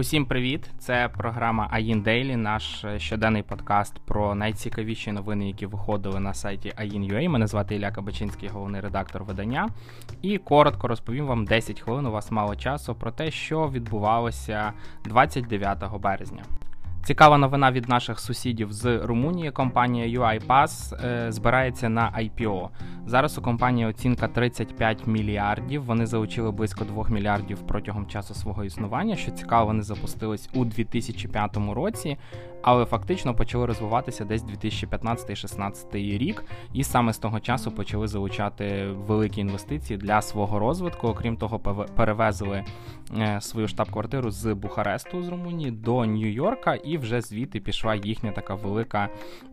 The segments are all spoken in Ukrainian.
Усім привіт! Це програма AIN Daily, наш щоденний подкаст про найцікавіші новини, які виходили на сайті AIN.ua. Мене звати Ілля Кабачинський, головний редактор видання. І коротко розповім вам 10 хвилин. У вас мало часу про те, що відбувалося 29 березня. Цікава новина від наших сусідів з Румунії. Компанія UiPass е, збирається на IPO. Зараз у компанії оцінка 35 мільярдів. Вони залучили близько 2 мільярдів протягом часу свого існування. Що цікаво, вони запустились у 2005 році, але фактично почали розвиватися десь 2015-16 рік, і саме з того часу почали залучати великі інвестиції для свого розвитку. Окрім того, перевезли е, свою штаб-квартиру з Бухаресту з Румунії до Нью-Йорка, і вже звідти пішла їхня така велика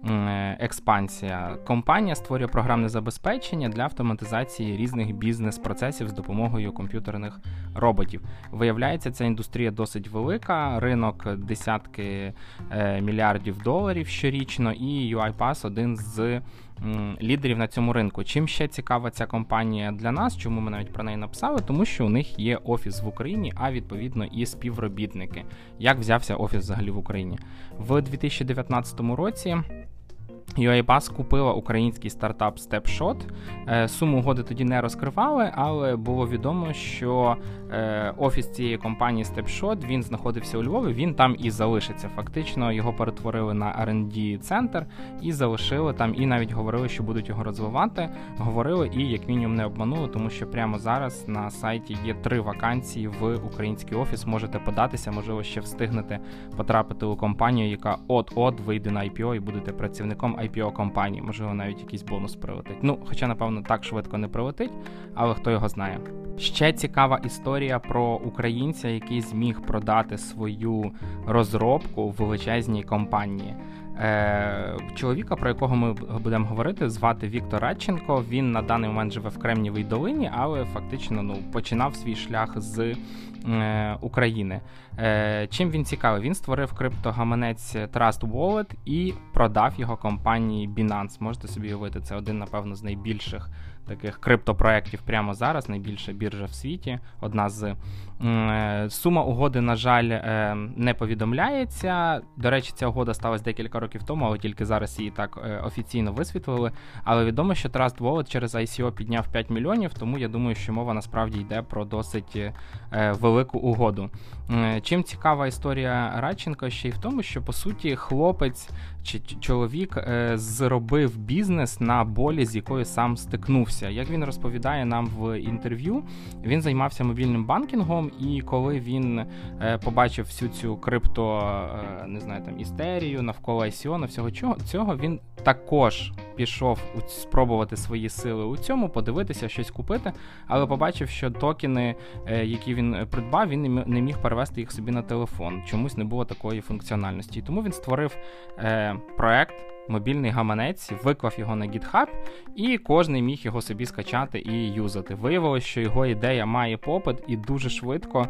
е, експансія. Компанія створює програмне забезпечення для автоматизації різних бізнес-процесів з допомогою комп'ютерних роботів. Виявляється, ця індустрія досить велика, ринок десятки. Е, мільярдів доларів щорічно, і UiPath один з лідерів на цьому ринку. Чим ще цікава ця компанія для нас? Чому ми навіть про неї написали? Тому що у них є офіс в Україні, а відповідно і співробітники. Як взявся офіс взагалі в Україні в 2019 році? UiPath купила український стартап StepShot. Е, суму угоди тоді не розкривали, але було відомо, що е, офіс цієї компанії StepShot, він знаходився у Львові. Він там і залишиться. Фактично його перетворили на R&D центр і залишили там, і навіть говорили, що будуть його розвивати. Говорили і як мінімум не обманули, тому що прямо зараз на сайті є три вакансії в український офіс. Можете податися, можливо, ще встигнете потрапити у компанію, яка от-от вийде на IPO і будете працівником. IPO компанії, можливо, навіть якийсь бонус прилетить. Ну, хоча, напевно, так швидко не прилетить, але хто його знає. Ще цікава історія про українця, який зміг продати свою розробку в величезній компанії. Е, Чоловіка, про якого ми будемо говорити, звати Віктор Радченко. Він на даний момент живе в Кремнівій долині, але фактично ну, починав свій шлях з е, України. Е, Чим він цікавий? Він створив криптогаманець Trust Wallet і продав його компанії Binance. Можете собі уявити, це один, напевно, з найбільших таких криптопроєктів прямо зараз. Найбільша біржа в світі. Одна з е, сума угоди, на жаль, е, не повідомляється. До речі, ця угода сталася декілька років тому, але тільки зараз її так е, офіційно висвітлили. Але відомо, що Trust Wallet через ICO підняв 5 мільйонів, тому я думаю, що мова насправді йде про досить велику угоду. Чим цікава історія Радченко ще й в тому, що по суті хлопець чоловік зробив бізнес на болі, з якою сам стикнувся. Як він розповідає нам в інтерв'ю, він займався мобільним банкінгом, і коли він е, побачив всю цю крипто, е, не знаю, там істерію навколо ICO, на всього цього, він також пішов спробувати свої сили у цьому, подивитися, щось купити, але побачив, що токени, е, які він придбав, він не міг перевести їх собі на телефон. Чомусь не було такої функціональності. І тому він створив е, проект мобільний гаманець, виклав його на GitHub, і кожен міг його собі скачати і юзати. Виявилось, що його ідея має попит, і дуже швидко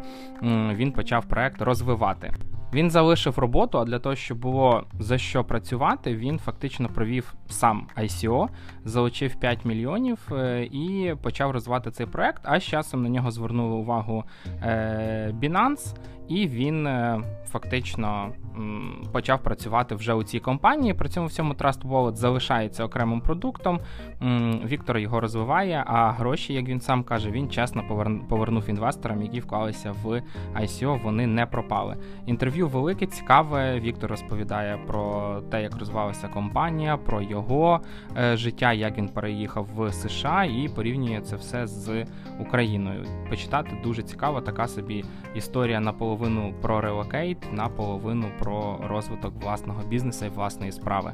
він почав проект розвивати. Він залишив роботу, а для того, щоб було за що працювати, він фактично провів сам ICO, залучив 5 мільйонів е, і почав розвивати цей проект. А з часом на нього звернули увагу е, Binance, і він е, фактично почав працювати вже у цій компанії. При цьому всьому Trust Wallet залишається окремим продуктом. Віктор його розвиває, а гроші, як він сам каже, він чесно повернув інвесторам, які вклалися в ICO, вони не пропали. Інтерв'ю велике, цікаве. Віктор розповідає про те, як розвивалася компанія, про його е, життя, як він переїхав в США і порівнює це все з Україною. Почитати дуже цікаво, така собі історія наполовину про relocate, наполовину про розвиток власного бізнесу і власної справи.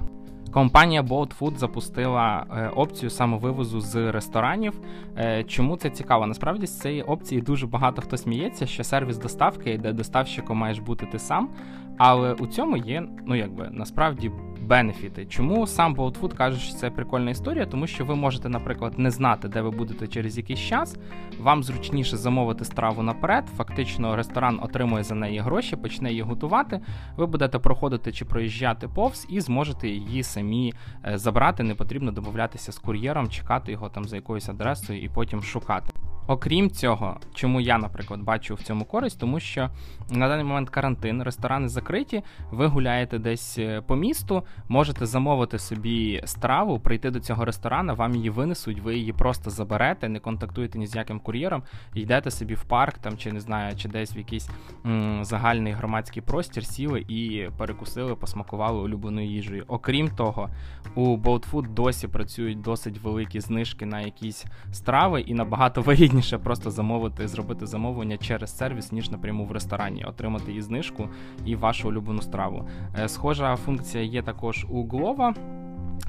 Компанія Bolt Food запустила е, опцію самовивозу з ресторанів. Е, чому це цікаво? Насправді з цієї опції дуже багато хто сміється, що сервіс доставки, де доставщиком маєш бути ти сам. Але у цьому є, ну якби насправді бенефіти. Чому сам Bolt каже, що це прикольна історія? Тому що ви можете, наприклад, не знати, де ви будете через якийсь час. Вам зручніше замовити страву наперед. Фактично, ресторан отримує за неї гроші, почне її готувати. Ви будете проходити чи проїжджати повз і зможете її самі е, забрати. Не потрібно домовлятися з кур'єром, чекати його там за якоюсь адресою і потім шукати. Окрім цього, чому я, наприклад, бачу в цьому користь, тому що на даний момент карантин, ресторани закриті, ви гуляєте десь е, по місту, можете замовити собі страву, прийти до цього ресторану, вам її винесуть, ви її просто заберете, не контактуєте ні з яким кур'єром, йдете собі в парк там, чи не знаю, чи десь в якийсь м, загальний громадський простір, сіли і перекусили, посмакували улюбленою їжею. Окрім того, у BoatFood досі працюють досить великі знижки на якісь страви і набагато вигідні вигідніше просто замовити, зробити замовлення через сервіс, ніж напряму в ресторані, отримати її знижку і вашу улюблену страву. Е, схожа функція є також у Глова.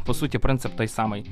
По суті, принцип той самий.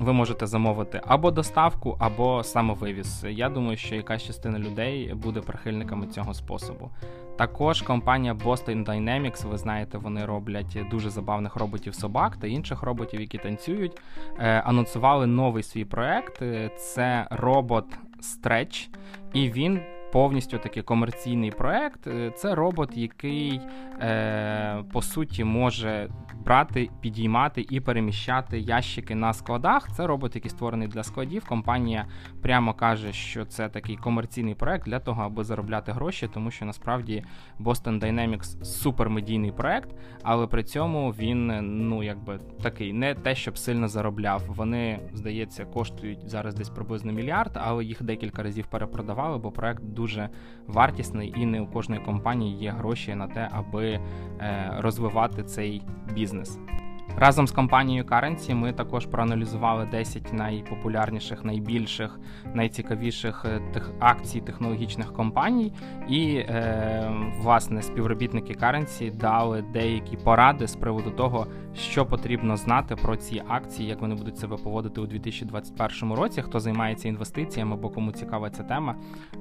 Ви можете замовити або доставку, або самовивіз. Я думаю, що якась частина людей буде прихильниками цього способу. Також компанія Boston Dynamics, ви знаєте, вони роблять дуже забавних роботів собак та інших роботів, які танцюють. Е, анонсували новий свій проект. Е, це робот Stretch, і він повністю такий комерційний проект. Е, це робот, який е, по суті може брати, підіймати і переміщати ящики на складах. Це робот, який створений для складів. Компанія прямо каже, що це такий комерційний проект для того, аби заробляти гроші, тому що насправді Boston Dynamics супермедійний проект, але при цьому він ну якби такий не те, щоб сильно заробляв. Вони, здається, коштують зараз десь приблизно мільярд, але їх декілька разів перепродавали, бо проект дуже вартісний і не у кожної компанії є гроші на те, аби е, розвивати цей бізнес. Разом з компанією Currency ми також проаналізували 10 найпопулярніших, найбільших, найцікавіших е, тех акцій технологічних компаній, і е, власне співробітники Currency дали деякі поради з приводу того, що потрібно знати про ці акції, як вони будуть себе поводити у 2021 році. Хто займається інвестиціями або кому цікава ця тема,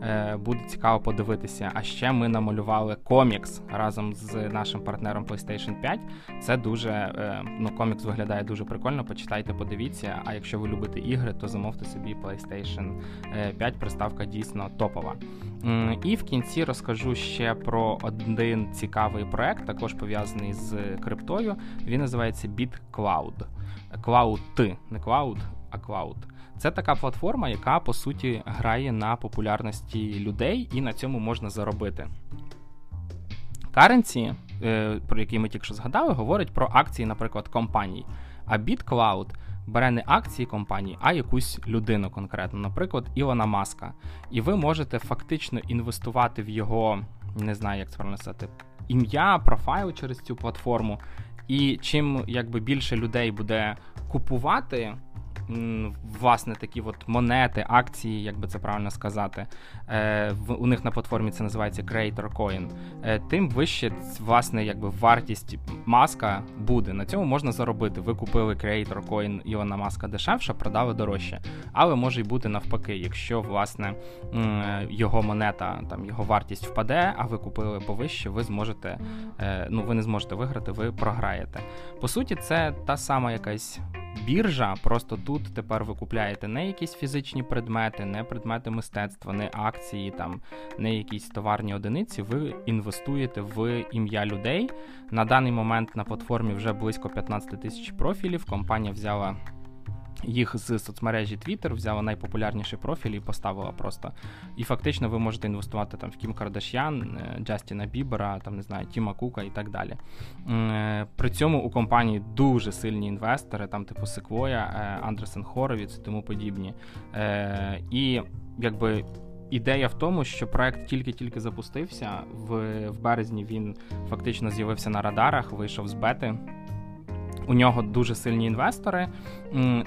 е, буде цікаво подивитися. А ще ми намалювали комікс разом з нашим партнером PlayStation 5. Це дуже е, ну, комікс виглядає дуже прикольно. Почитайте, подивіться. А якщо ви любите ігри, то замовте собі PlayStation 5. Е, Приставка дійсно топова. І в кінці розкажу ще про один цікавий проект, також пов'язаний з криптою. Він називається BitCloud. Cloud, не Cloud, а Cloud. Це така платформа, яка по суті грає на популярності людей, і на цьому можна заробити. Е, про який ми тільки що згадали, говорить про акції, наприклад, компаній. А BitCloud бере не акції компанії, а якусь людину конкретно, наприклад, Ілона Маска. І ви можете фактично інвестувати в його, не знаю, як це правильно сказати, ім'я, профайл через цю платформу. І чим якби більше людей буде купувати власне такі от монети, акції, як би це правильно сказати. Е, У них на платформі це називається Creator Coin, е, тим вище власне якби вартість маска буде. На цьому можна заробити. Ви купили Creator Coin Ілона Маска дешевше, продали дорожче. Але може й бути навпаки, якщо власне його монета, там його вартість впаде, а ви купили повище, ви зможете, е, ну ви не зможете виграти, ви програєте. По суті, це та сама якась біржа. Просто тут тепер ви купляєте не якісь фізичні предмети, не предмети мистецтва, не акції, там, не якісь товарні одиниці. Ви інвестуєте в ім'я людей. На даний момент на платформі вже близько 15 тисяч профілів. Компанія взяла їх з соцмережі Twitter, взяла найпопулярніший профіль і поставила просто. І фактично ви можете інвестувати там в Кім Кардашян, е, Джастіна Бібера, там не знаю, Тіма Кука і так далі. Е, при цьому у компанії дуже сильні інвестори, там типу Секвоя, Андресен Хоровіц і тому подібні. Е, і якби. Ідея в тому, що проект тільки-тільки запустився. В в березні він фактично з'явився на радарах, вийшов з бети. У нього дуже сильні інвестори.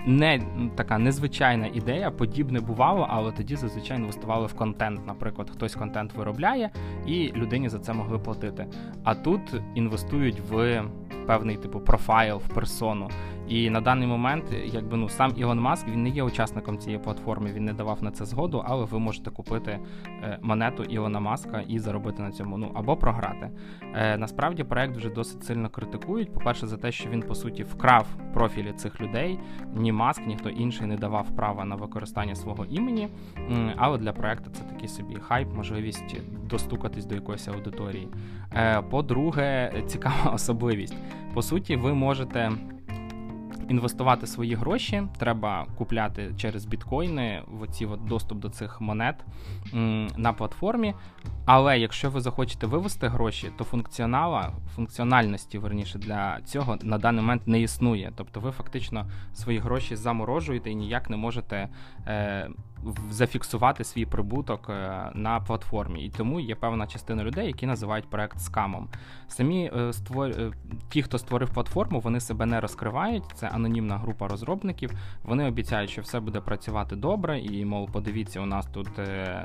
Не така незвичайна ідея, подібне бувало, але тоді зазвичай інвестували в контент. Наприклад, хтось контент виробляє, і людині за це могли платити. А тут інвестують в певний типу профайл в персону. І на даний момент, якби ну сам Ілон Маск він не є учасником цієї платформи, він не давав на це згоду, але ви можете купити е, монету Ілона Маска і заробити на цьому. Ну або програти. Е, Насправді проект вже досить сильно критикують. По-перше, за те, що він по суті вкрав профілі цих людей. Ні Маск, ніхто інший не давав права на використання свого імені. Але для проекту це такий собі хайп, можливість достукатись до якоїсь аудиторії. Е, По-друге, цікава особливість. По суті, ви можете інвестувати свої гроші, треба купляти через біткоїни в оці от доступ до цих монет на платформі. Але якщо ви захочете вивести гроші, то функціонала, функціональності верніше для цього на даний момент не існує. Тобто ви фактично свої гроші заморожуєте і ніяк не можете. Е, зафіксувати свій прибуток е, на платформі, і тому є певна частина людей, які називають проект скамом. Самі е, створ... Е, ті, хто створив платформу, вони себе не розкривають. Це анонімна група розробників. Вони обіцяють, що все буде працювати добре, і мов, подивіться, у нас тут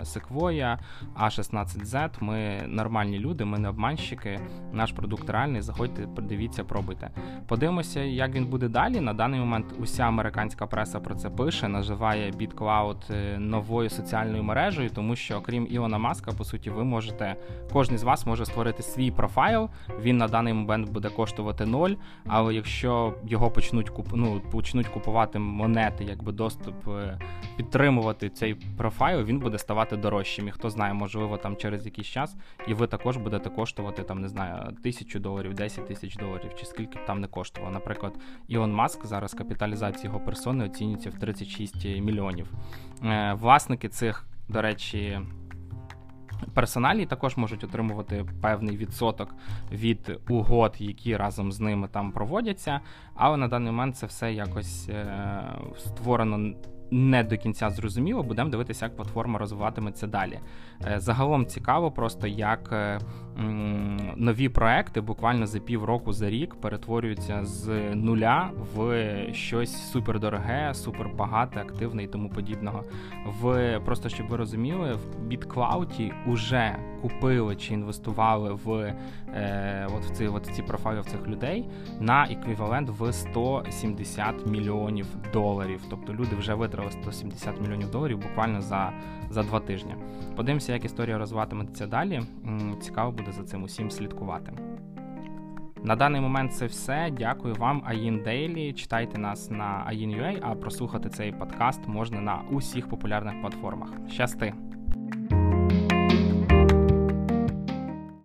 Sequoia, A16Z. Ми нормальні люди, ми не обманщики. Наш продукт реальний. Заходьте, подивіться, пробуйте. Подивимося, як він буде далі. На даний момент уся американська преса про це пише, називає BitCloud новою соціальною мережею, тому що окрім Ілона Маска, по суті, ви можете, кожен з вас може створити свій профайл. Він на даний момент буде коштувати 0, Але якщо його почнуть куп... ну, почнуть купувати монети, якби доступ е, підтримувати цей профайл, він буде ставати дорожчим. І хто знає, можливо, там через якийсь час, і ви також будете коштувати там, не знаю, тисячу доларів, 10 тисяч доларів, чи скільки б там не коштувало. Наприклад, Ілон Маск зараз капіталізація його персони оцінюється в 36 мільйонів. Е, власники цих, до речі, персоналій також можуть отримувати певний відсоток від угод, які разом з ними там проводяться. Але на даний момент це все якось е, створено не до кінця зрозуміло. Будемо дивитися, як платформа розвиватиметься далі. Е, загалом цікаво, просто як нові проекти буквально за півроку за рік перетворюються з нуля в щось супердороге, супербагате, активне і тому подібного. В просто щоб ви розуміли, в BitCloud уже купили чи інвестували в е, от в ці от в ці профайли в цих людей на еквівалент в 170 мільйонів доларів. Тобто люди вже витратили 170 мільйонів доларів буквально за, за два тижні. Подивимося, як історія розвиватиметься далі. Цікаво буде за цим усім слідкувати. На даний момент це все. Дякую вам, Аїн Дейлі. Читайте нас на AIN.ua, а прослухати цей подкаст можна на усіх популярних платформах. Щасти!